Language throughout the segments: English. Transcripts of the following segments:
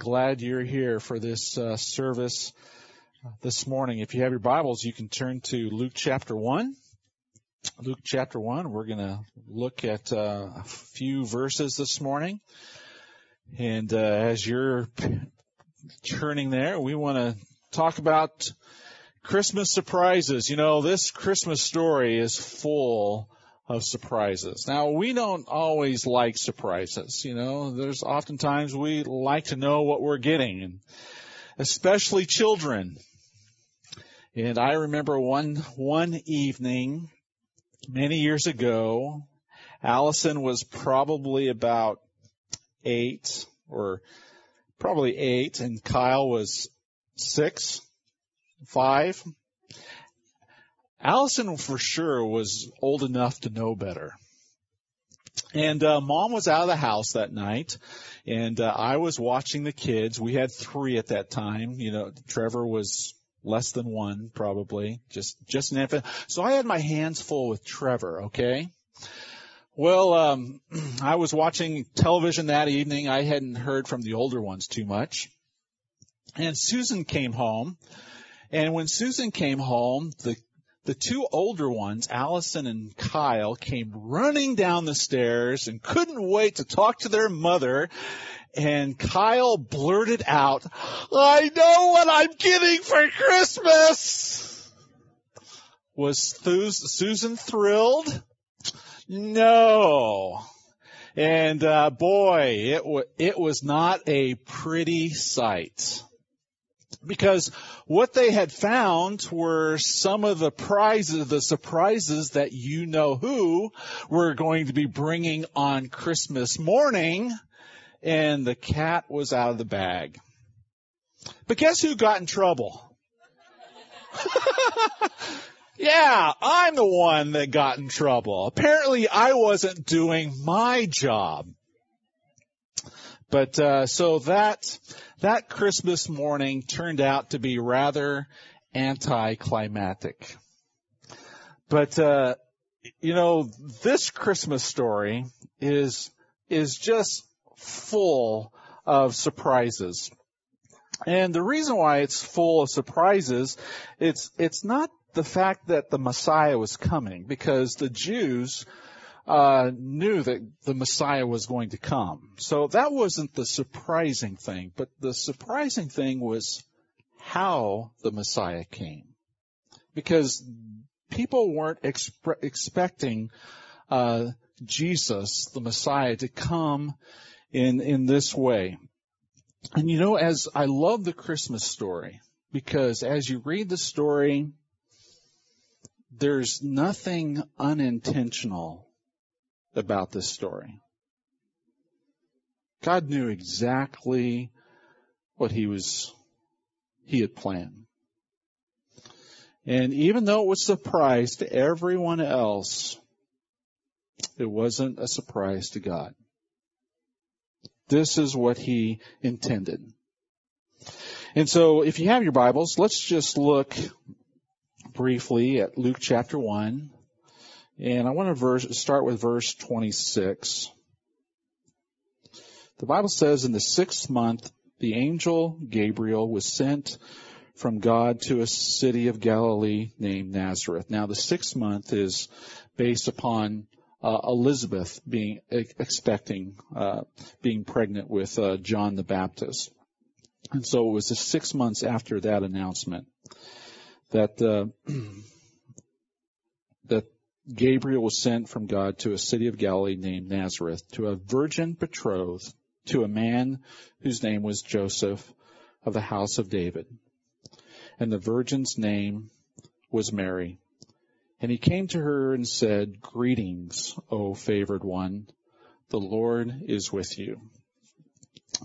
glad you're here for this uh, service this morning. If you have your Bibles, you can turn to Luke chapter 1. Luke chapter 1, we're going to look at uh, a few verses this morning. And uh, as you're turning there, we want to talk about Christmas surprises. You know, this Christmas story is full of surprises. Now, we don't always like surprises, you know. There's oftentimes we like to know what we're getting, and especially children. And I remember one, one evening many years ago, Allison was probably about eight or probably eight and Kyle was six, five. Allison for sure was old enough to know better. And uh, mom was out of the house that night, and uh, I was watching the kids. We had three at that time. You know, Trevor was less than one, probably just just an infant. So I had my hands full with Trevor. Okay. Well, um, I was watching television that evening. I hadn't heard from the older ones too much, and Susan came home. And when Susan came home, the the two older ones, Allison and Kyle, came running down the stairs and couldn't wait to talk to their mother. And Kyle blurted out, I know what I'm getting for Christmas! Was Susan thrilled? No. And uh, boy, it, w- it was not a pretty sight because what they had found were some of the prizes, the surprises that you know who were going to be bringing on Christmas morning, and the cat was out of the bag. But guess who got in trouble? yeah, I'm the one that got in trouble. Apparently I wasn't doing my job. But uh, so that that Christmas morning turned out to be rather anticlimactic. But uh, you know, this Christmas story is is just full of surprises. And the reason why it's full of surprises, it's it's not the fact that the Messiah was coming, because the Jews uh, knew that the Messiah was going to come. So that wasn't the surprising thing, but the surprising thing was how the Messiah came. Because people weren't expe- expecting uh, Jesus, the Messiah, to come in in this way. And you know, as I love the Christmas story, because as you read the story, there's nothing unintentional about this story. God knew exactly what he was, he had planned. And even though it was a surprise to everyone else, it wasn't a surprise to God. This is what he intended. And so if you have your Bibles, let's just look briefly at Luke chapter 1. And I want to verse, start with verse 26. The Bible says in the sixth month, the angel Gabriel was sent from God to a city of Galilee named Nazareth. Now the sixth month is based upon uh, Elizabeth being expecting, uh, being pregnant with uh, John the Baptist. And so it was the six months after that announcement that uh, that Gabriel was sent from God to a city of Galilee named Nazareth to a virgin betrothed to a man whose name was Joseph of the house of David. And the virgin's name was Mary. And he came to her and said, Greetings, O favored one. The Lord is with you.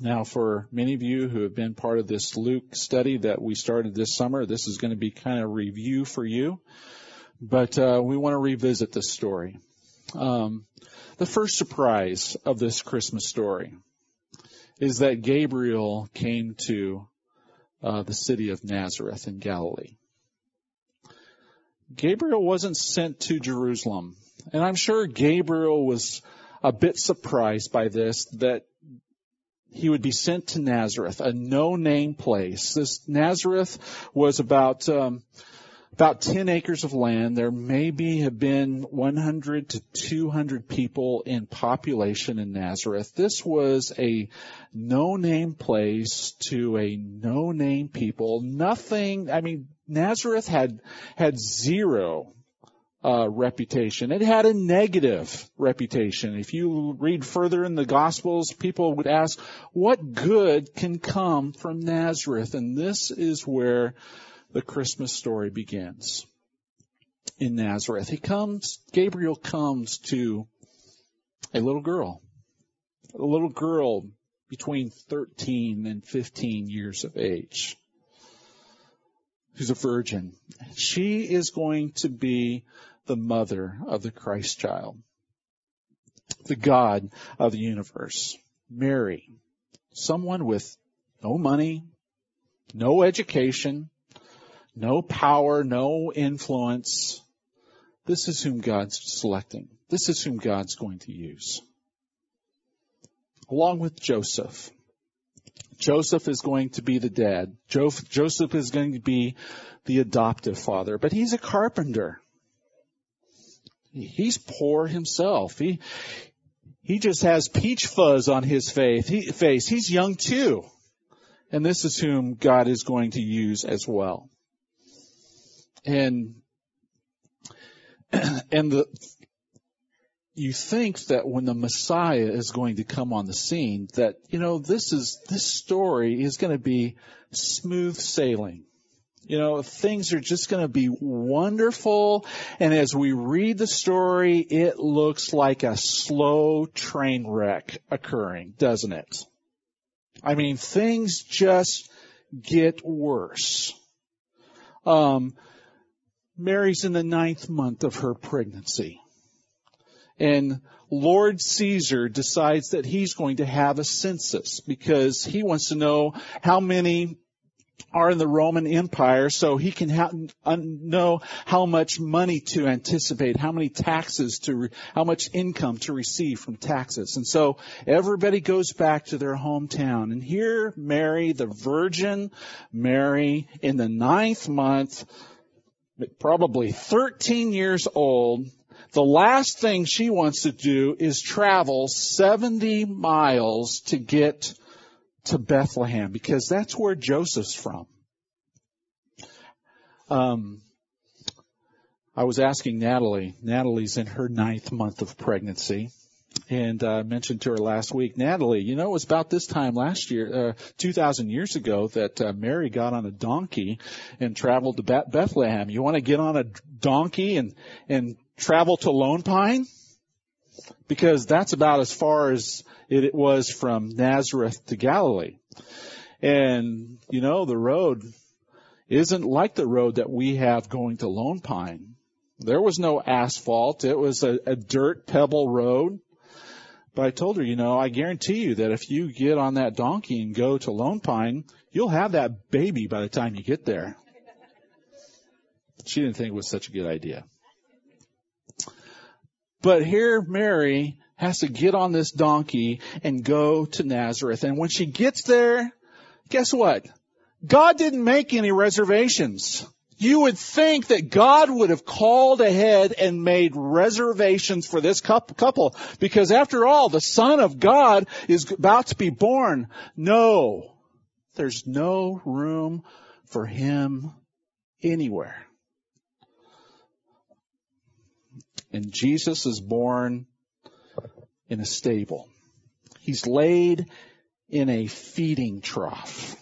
Now, for many of you who have been part of this Luke study that we started this summer, this is going to be kind of a review for you but uh, we want to revisit this story. Um, the first surprise of this Christmas story is that Gabriel came to uh, the city of Nazareth in Galilee. Gabriel wasn't sent to Jerusalem, and I'm sure Gabriel was a bit surprised by this that he would be sent to Nazareth, a no-name place. This Nazareth was about um, about 10 acres of land. There maybe have been 100 to 200 people in population in Nazareth. This was a no-name place to a no-name people. Nothing, I mean, Nazareth had, had zero uh, reputation. It had a negative reputation. If you read further in the Gospels, people would ask, what good can come from Nazareth? And this is where the Christmas story begins in Nazareth. He comes, Gabriel comes to a little girl, a little girl between 13 and 15 years of age, who's a virgin. She is going to be the mother of the Christ child, the God of the universe. Mary, someone with no money, no education, no power, no influence. This is whom God's selecting. This is whom God's going to use. Along with Joseph. Joseph is going to be the dad. Joseph is going to be the adoptive father, but he's a carpenter. He's poor himself. He, he just has peach fuzz on his. He, face. He's young too. And this is whom God is going to use as well. And, and the, you think that when the Messiah is going to come on the scene, that, you know, this is, this story is going to be smooth sailing. You know, things are just going to be wonderful. And as we read the story, it looks like a slow train wreck occurring, doesn't it? I mean, things just get worse. Um, Mary's in the ninth month of her pregnancy. And Lord Caesar decides that he's going to have a census because he wants to know how many are in the Roman Empire so he can ha- know how much money to anticipate, how many taxes to, re- how much income to receive from taxes. And so everybody goes back to their hometown. And here Mary, the Virgin Mary, in the ninth month, probably 13 years old. The last thing she wants to do is travel 70 miles to get to Bethlehem because that's where Joseph's from. Um, I was asking Natalie. Natalie's in her ninth month of pregnancy. And uh, mentioned to her last week, Natalie, you know, it was about this time last year, uh, 2,000 years ago, that uh, Mary got on a donkey and traveled to Beth- Bethlehem. You want to get on a donkey and and travel to Lone Pine? Because that's about as far as it was from Nazareth to Galilee. And, you know, the road isn't like the road that we have going to Lone Pine. There was no asphalt. It was a, a dirt pebble road. But I told her, you know, I guarantee you that if you get on that donkey and go to Lone Pine, you'll have that baby by the time you get there. She didn't think it was such a good idea. But here Mary has to get on this donkey and go to Nazareth. And when she gets there, guess what? God didn't make any reservations. You would think that God would have called ahead and made reservations for this couple because after all, the Son of God is about to be born. No, there's no room for him anywhere. And Jesus is born in a stable. He's laid in a feeding trough.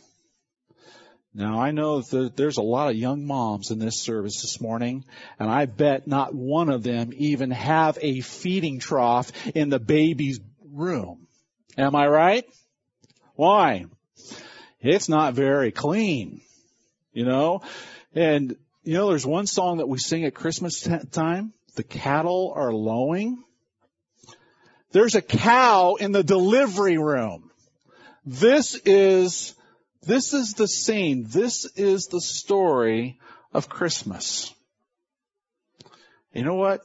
Now I know that there's a lot of young moms in this service this morning, and I bet not one of them even have a feeding trough in the baby's room. Am I right? Why? It's not very clean, you know? And, you know, there's one song that we sing at Christmas time. The cattle are lowing. There's a cow in the delivery room. This is this is the scene. This is the story of Christmas. You know what?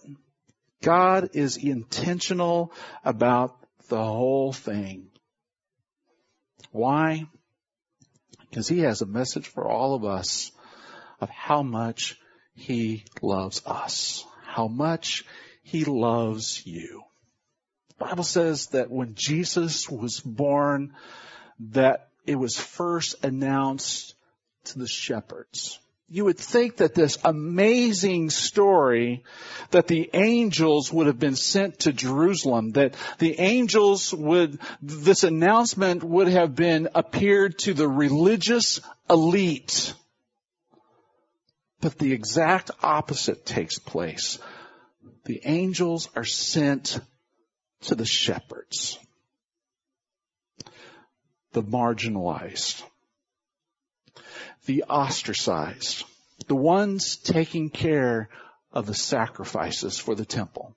God is intentional about the whole thing. Why? Because he has a message for all of us of how much he loves us, how much he loves you. The Bible says that when Jesus was born, that it was first announced to the shepherds. You would think that this amazing story that the angels would have been sent to Jerusalem, that the angels would, this announcement would have been appeared to the religious elite. But the exact opposite takes place. The angels are sent to the shepherds, the marginalized, the ostracized, the ones taking care of the sacrifices for the temple.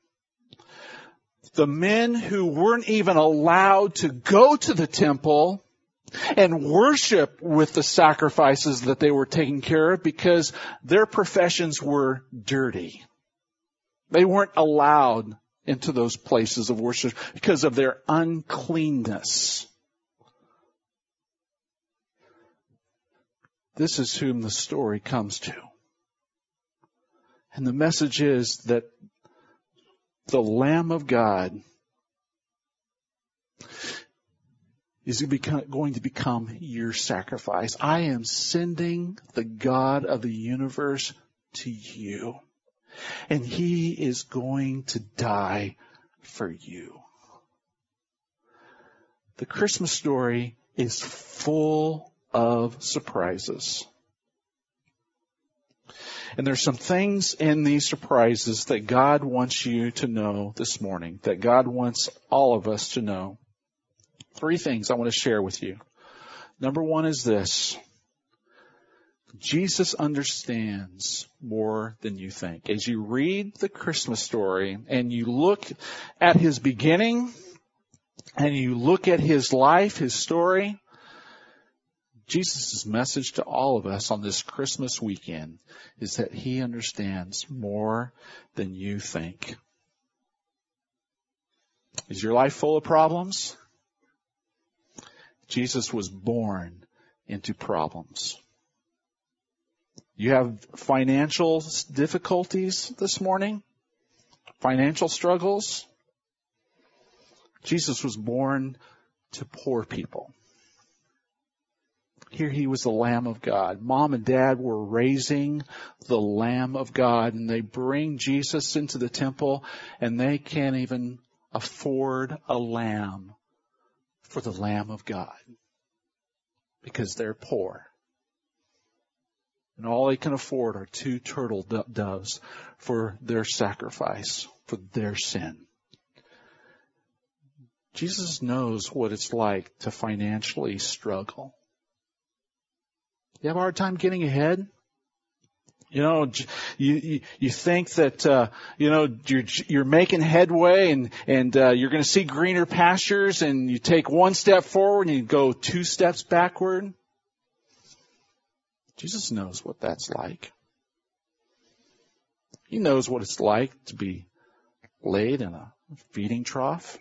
The men who weren't even allowed to go to the temple and worship with the sacrifices that they were taking care of because their professions were dirty. They weren't allowed into those places of worship because of their uncleanness. This is whom the story comes to. And the message is that the Lamb of God is going to become your sacrifice. I am sending the God of the universe to you. And he is going to die for you. The Christmas story is full of surprises. And there's some things in these surprises that God wants you to know this morning, that God wants all of us to know. Three things I want to share with you. Number one is this. Jesus understands more than you think. As you read the Christmas story and you look at his beginning and you look at his life, his story, Jesus' message to all of us on this Christmas weekend is that he understands more than you think. Is your life full of problems? Jesus was born into problems. You have financial difficulties this morning? Financial struggles? Jesus was born to poor people. Here he was the Lamb of God. Mom and dad were raising the Lamb of God and they bring Jesus into the temple and they can't even afford a lamb for the Lamb of God because they're poor and all they can afford are two turtle doves for their sacrifice, for their sin. Jesus knows what it's like to financially struggle. You have a hard time getting ahead? You know, you you, think that uh, you know you're you're making headway and and uh, you're going to see greener pastures, and you take one step forward and you go two steps backward. Jesus knows what that's like. He knows what it's like to be laid in a feeding trough.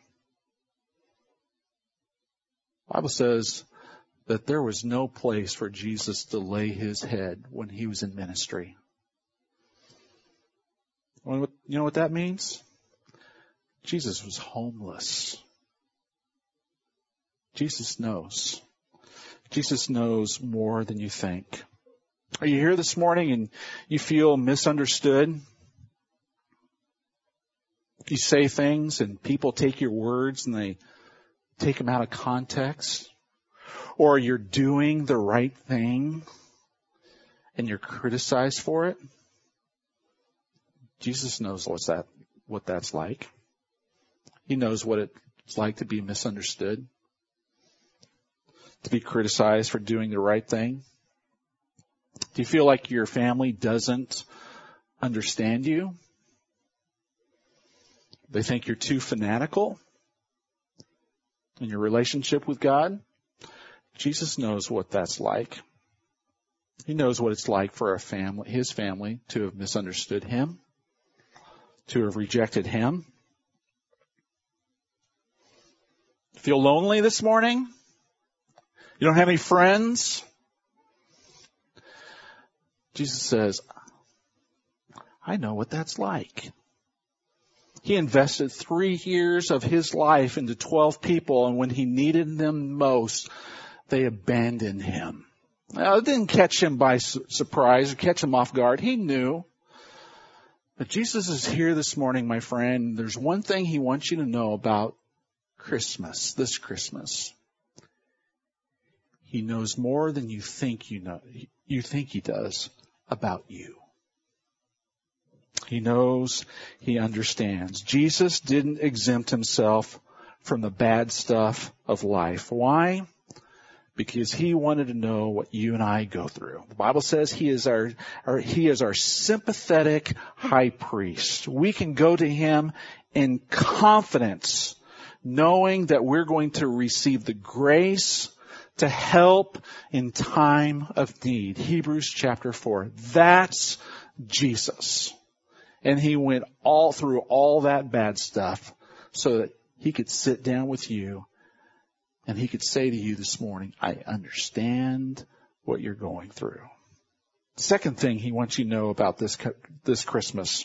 The Bible says that there was no place for Jesus to lay his head when he was in ministry. You know what that means? Jesus was homeless. Jesus knows. Jesus knows more than you think. Are you here this morning and you feel misunderstood? You say things and people take your words and they take them out of context. Or you're doing the right thing and you're criticized for it. Jesus knows what's that, what that's like. He knows what it's like to be misunderstood, to be criticized for doing the right thing. Do you feel like your family doesn't understand you? They think you're too fanatical in your relationship with God. Jesus knows what that's like. He knows what it's like for a family, his family to have misunderstood him, to have rejected him. Feel lonely this morning? You don't have any friends? Jesus says, I know what that's like. He invested three years of his life into 12 people, and when he needed them most, they abandoned him. Now, it didn't catch him by su- surprise or catch him off guard. He knew. But Jesus is here this morning, my friend. There's one thing he wants you to know about Christmas, this Christmas. He knows more than you think you know, you think he does about you. He knows, he understands. Jesus didn't exempt himself from the bad stuff of life. Why? Because he wanted to know what you and I go through. The Bible says he is our, our he is our sympathetic high priest. We can go to him in confidence, knowing that we're going to receive the grace to help in time of need. Hebrews chapter 4. That's Jesus. And he went all through all that bad stuff so that he could sit down with you and he could say to you this morning, I understand what you're going through. Second thing he wants you to know about this, this Christmas.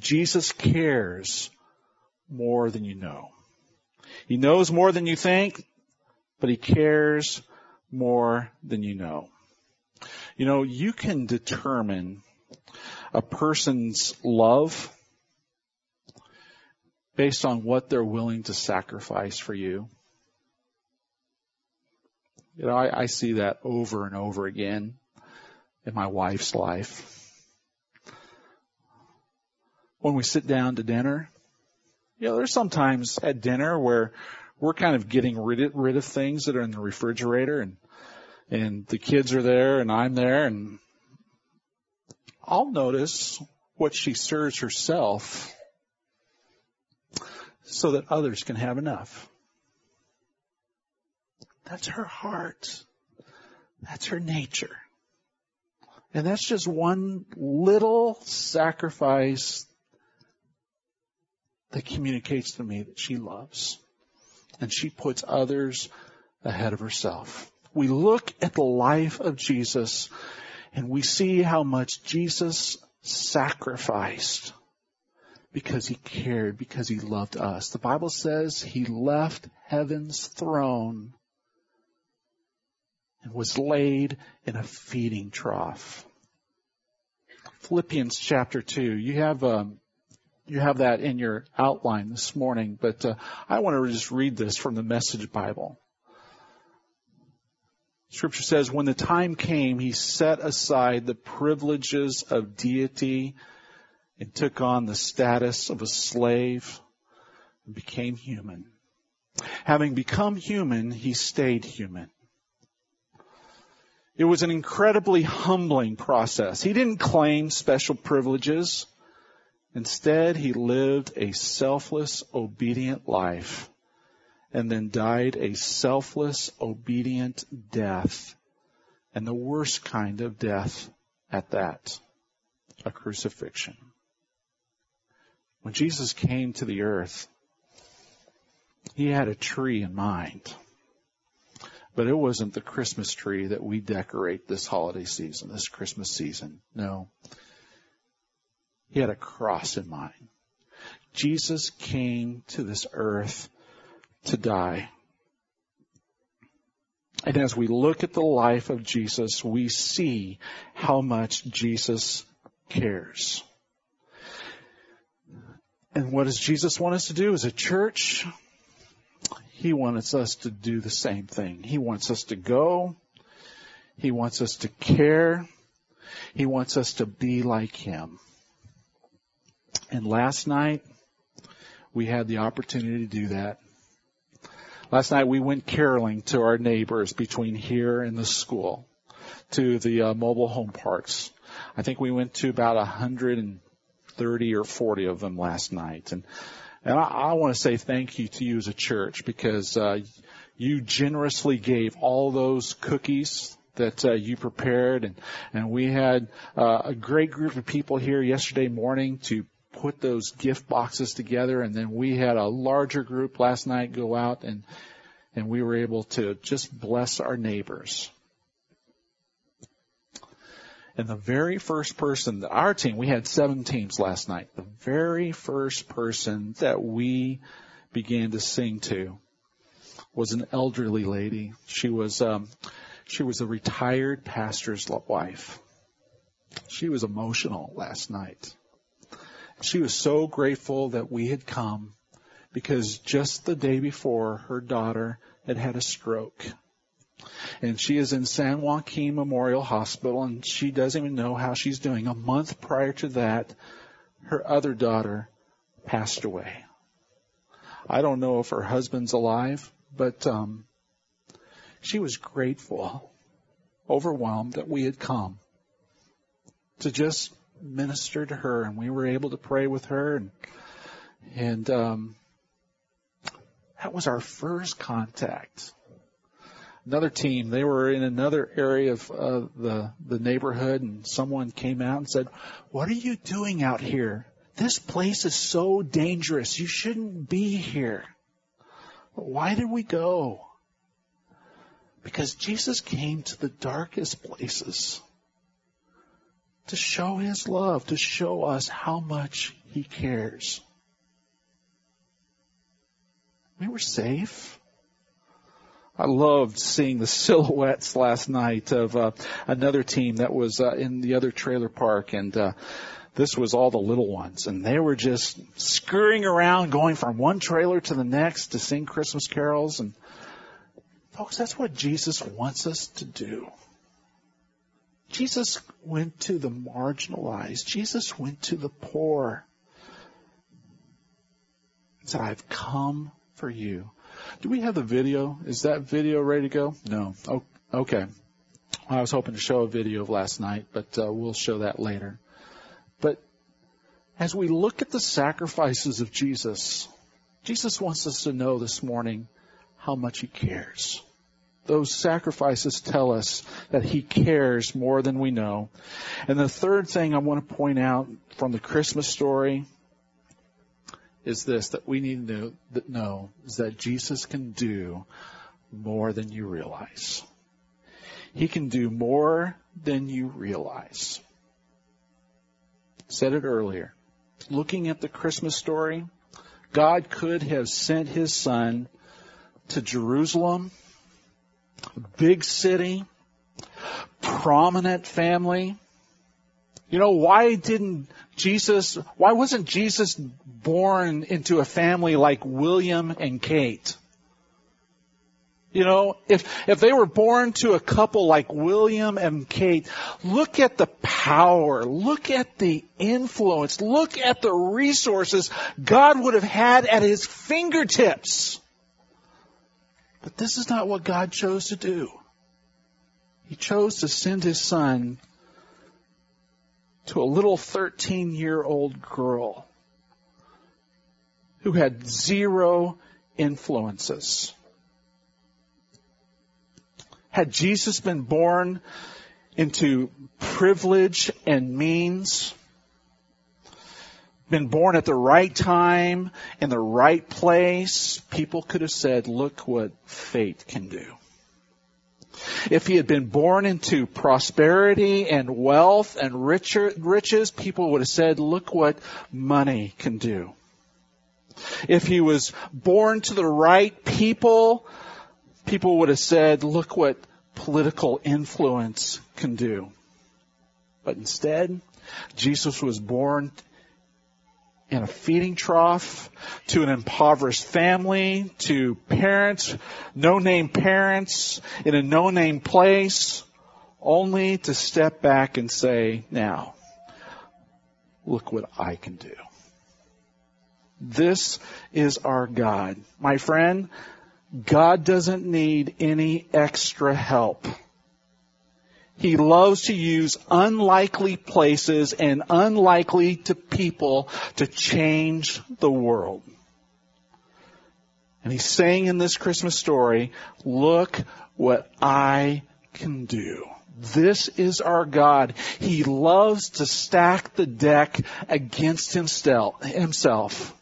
Jesus cares more than you know. He knows more than you think, but he cares more than you know. You know, you can determine a person's love based on what they're willing to sacrifice for you. You know, I, I see that over and over again in my wife's life. When we sit down to dinner, you know, there's sometimes at dinner where we're kind of getting rid of, rid of things that are in the refrigerator and, and the kids are there and I'm there and I'll notice what she serves herself so that others can have enough. That's her heart. That's her nature. And that's just one little sacrifice that communicates to me that she loves. And she puts others ahead of herself. We look at the life of Jesus and we see how much Jesus sacrificed because he cared, because he loved us. The Bible says he left heaven's throne and was laid in a feeding trough. Philippians chapter 2. You have, um, you have that in your outline this morning, but uh, I want to just read this from the Message Bible. Scripture says, when the time came, he set aside the privileges of deity and took on the status of a slave and became human. Having become human, he stayed human. It was an incredibly humbling process. He didn't claim special privileges. Instead, he lived a selfless, obedient life and then died a selfless, obedient death, and the worst kind of death at that, a crucifixion. When Jesus came to the earth, he had a tree in mind. But it wasn't the Christmas tree that we decorate this holiday season, this Christmas season. No. He had a cross in mind. Jesus came to this earth to die. And as we look at the life of Jesus, we see how much Jesus cares. And what does Jesus want us to do as a church? He wants us to do the same thing. He wants us to go. He wants us to care. He wants us to be like Him. And last night, we had the opportunity to do that. Last night we went caroling to our neighbors between here and the school, to the uh, mobile home parks. I think we went to about 130 or 40 of them last night, and and I, I want to say thank you to you as a church because uh, you generously gave all those cookies that uh, you prepared, and and we had uh, a great group of people here yesterday morning to put those gift boxes together and then we had a larger group last night go out and and we were able to just bless our neighbors. And the very first person, that our team, we had seven teams last night. The very first person that we began to sing to was an elderly lady. She was, um, she was a retired pastor's wife. She was emotional last night. She was so grateful that we had come because just the day before her daughter had had a stroke. And she is in San Joaquin Memorial Hospital and she doesn't even know how she's doing. A month prior to that, her other daughter passed away. I don't know if her husband's alive, but um, she was grateful, overwhelmed that we had come to just minister to her, and we were able to pray with her, and and um, that was our first contact. Another team, they were in another area of uh, the the neighborhood, and someone came out and said, "What are you doing out here? This place is so dangerous. You shouldn't be here." Why did we go? Because Jesus came to the darkest places to show his love, to show us how much he cares. We were safe. I loved seeing the silhouettes last night of uh, another team that was uh, in the other trailer park, and uh, this was all the little ones, and they were just scurrying around, going from one trailer to the next to sing Christmas carols. And folks, that's what Jesus wants us to do. Jesus went to the marginalized. Jesus went to the poor. He said, I've come for you. Do we have the video? Is that video ready to go? No. Oh, okay. I was hoping to show a video of last night, but uh, we'll show that later. But as we look at the sacrifices of Jesus, Jesus wants us to know this morning how much he cares those sacrifices tell us that he cares more than we know. And the third thing I want to point out from the Christmas story is this that we need to know, is that Jesus can do more than you realize. He can do more than you realize. Said it earlier. Looking at the Christmas story, God could have sent his son to Jerusalem big city, prominent family. You know, why didn't Jesus, why wasn't Jesus born into a family like William and Kate? You know, if, if they were born to a couple like William and Kate, look at the power, look at the influence, look at the resources God would have had at his fingertips. But this is not what God chose to do. He chose to send his son to a little 13 year old girl who had zero influences. Had Jesus been born into privilege and means, been born at the right time in the right place, people could have said, look what fate can do. If he had been born into prosperity and wealth and richer, riches, people would have said, look what money can do. If he was born to the right people, people would have said, look what political influence can do. But instead, Jesus was born in a feeding trough, to an impoverished family, to parents, no-name parents, in a no-name place, only to step back and say, now, look what I can do. This is our God. My friend, God doesn't need any extra help. He loves to use unlikely places and unlikely to people to change the world. And he's saying in this Christmas story, look what I can do. This is our God. He loves to stack the deck against himself.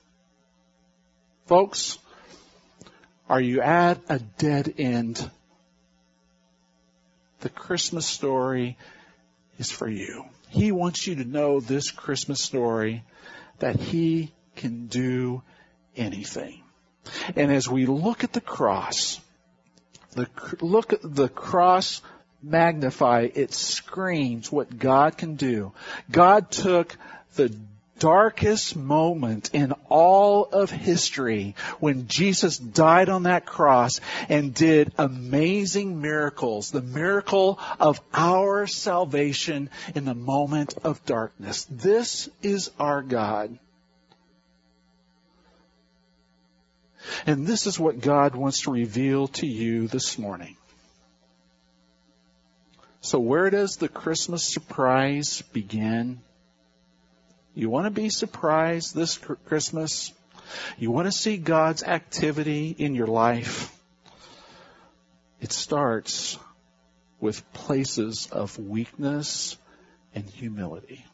Folks, Are you at a dead end? The Christmas story is for you. He wants you to know this Christmas story that He can do anything. And as we look at the cross, the, look at the cross magnify, it screams what God can do. God took the darkest moment in all of history when Jesus died on that cross and did amazing miracles. The miracle of our salvation in the moment of darkness. This is our God. And this is what God wants to reveal to you this morning. So where does the Christmas surprise begin? You want to be surprised this Christmas? You want to see God's activity in your life? It starts with places of weakness and humility.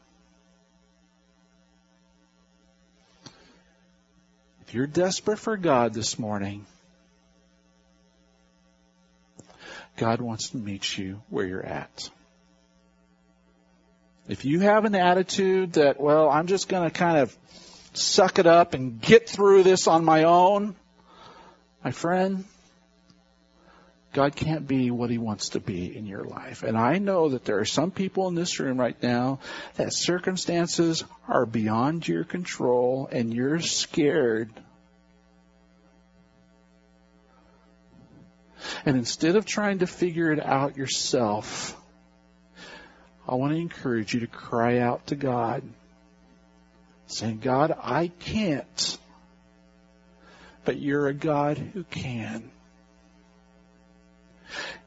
If you're desperate for God this morning, God wants to meet you where you're at. If you have an attitude that, well, I'm just going to kind of suck it up and get through this on my own, my friend, God can't be what He wants to be in your life. And I know that there are some people in this room right now that circumstances are beyond your control and you're scared. And instead of trying to figure it out yourself, I want to encourage you to cry out to God, saying, God, I can't, but you're a God who can.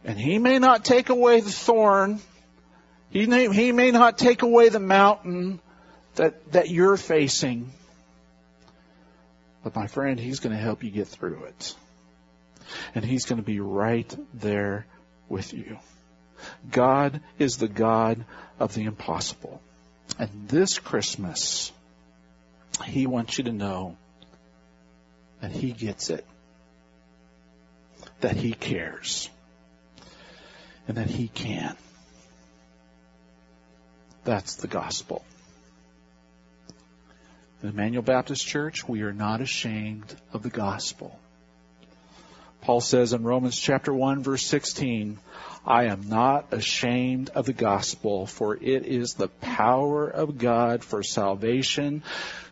And he may not take away the thorn. He may, he may not take away the mountain that, that you're facing. But my friend, he's going to help you get through it. And he's going to be right there with you. God is the God of the impossible. And this Christmas, he wants you to know that he gets it. That he cares and that He can. That's the gospel. In Emmanuel Baptist Church, we are not ashamed of the gospel. Paul says in Romans chapter 1 verse 16, I am not ashamed of the gospel, for it is the power of God for salvation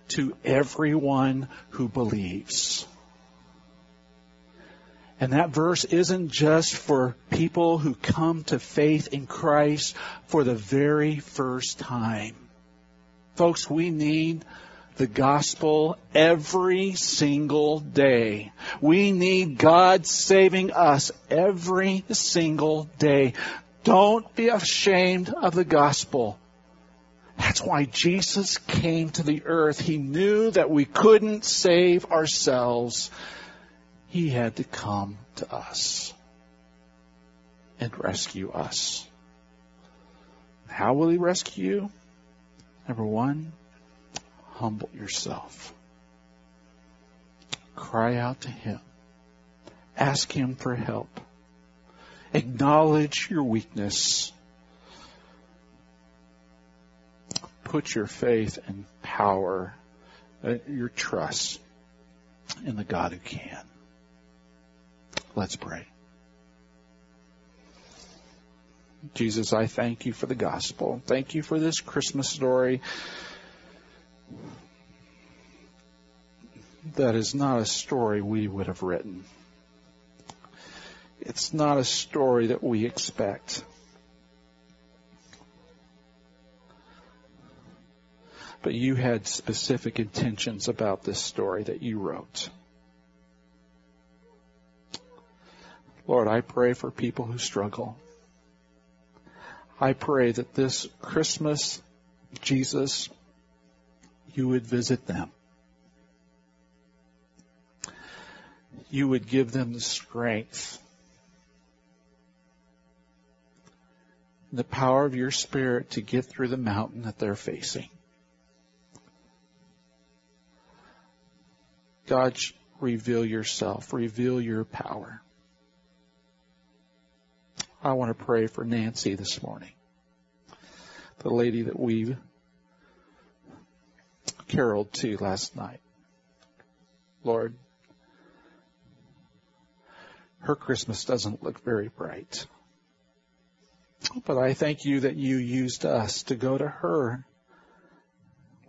to everyone who believes. And that verse isn't just for people who come to faith in Christ for the very first time. Folks, we need the gospel every single day. We need God saving us every single day. Don't be ashamed of the gospel. That's why Jesus came to the earth. He knew that we couldn't save ourselves. He had to come to us and rescue us. How will He rescue you? Number one, humble yourself. Cry out to Him. Ask Him for help. Acknowledge your weakness. Put your faith and power, uh, your trust in the God who can. Let's pray. Jesus, I thank you for the gospel. Thank you for this Christmas story that is not a story we would have written. It's not a story that we expect. But you had specific intentions about this story that you wrote. Lord, I pray for people who struggle. I pray that this Christmas, Jesus, you would visit them. You would give them the strength, the power of your Spirit to get through the mountain that they're facing. God, reveal yourself, reveal your power. I want to pray for Nancy this morning, the lady that we caroled to last night. Lord, her Christmas doesn't look very bright. Oh, but I thank you that you used us to go to her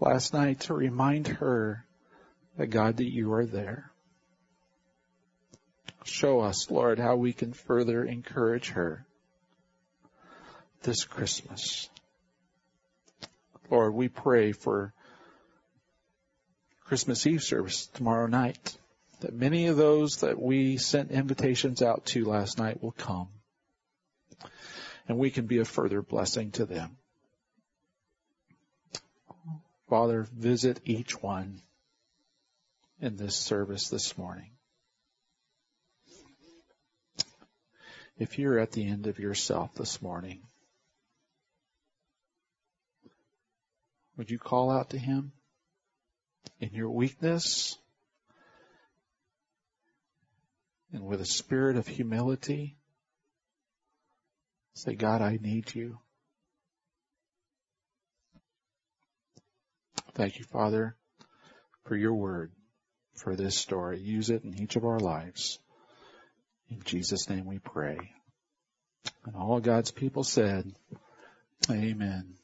last night to remind her that God, that you are there. Show us, Lord, how we can further encourage her this Christmas. Lord, we pray for Christmas Eve service tomorrow night, that many of those that we sent invitations out to last night will come. And we can be a further blessing to them. Father, visit each one in this service this morning. If you're at the end of yourself this morning, would you call out to Him in your weakness and with a spirit of humility? Say, God, I need you. Thank you, Father, for your word, for this story. Use it in each of our lives. In Jesus' name we pray. And all God's people said, Amen.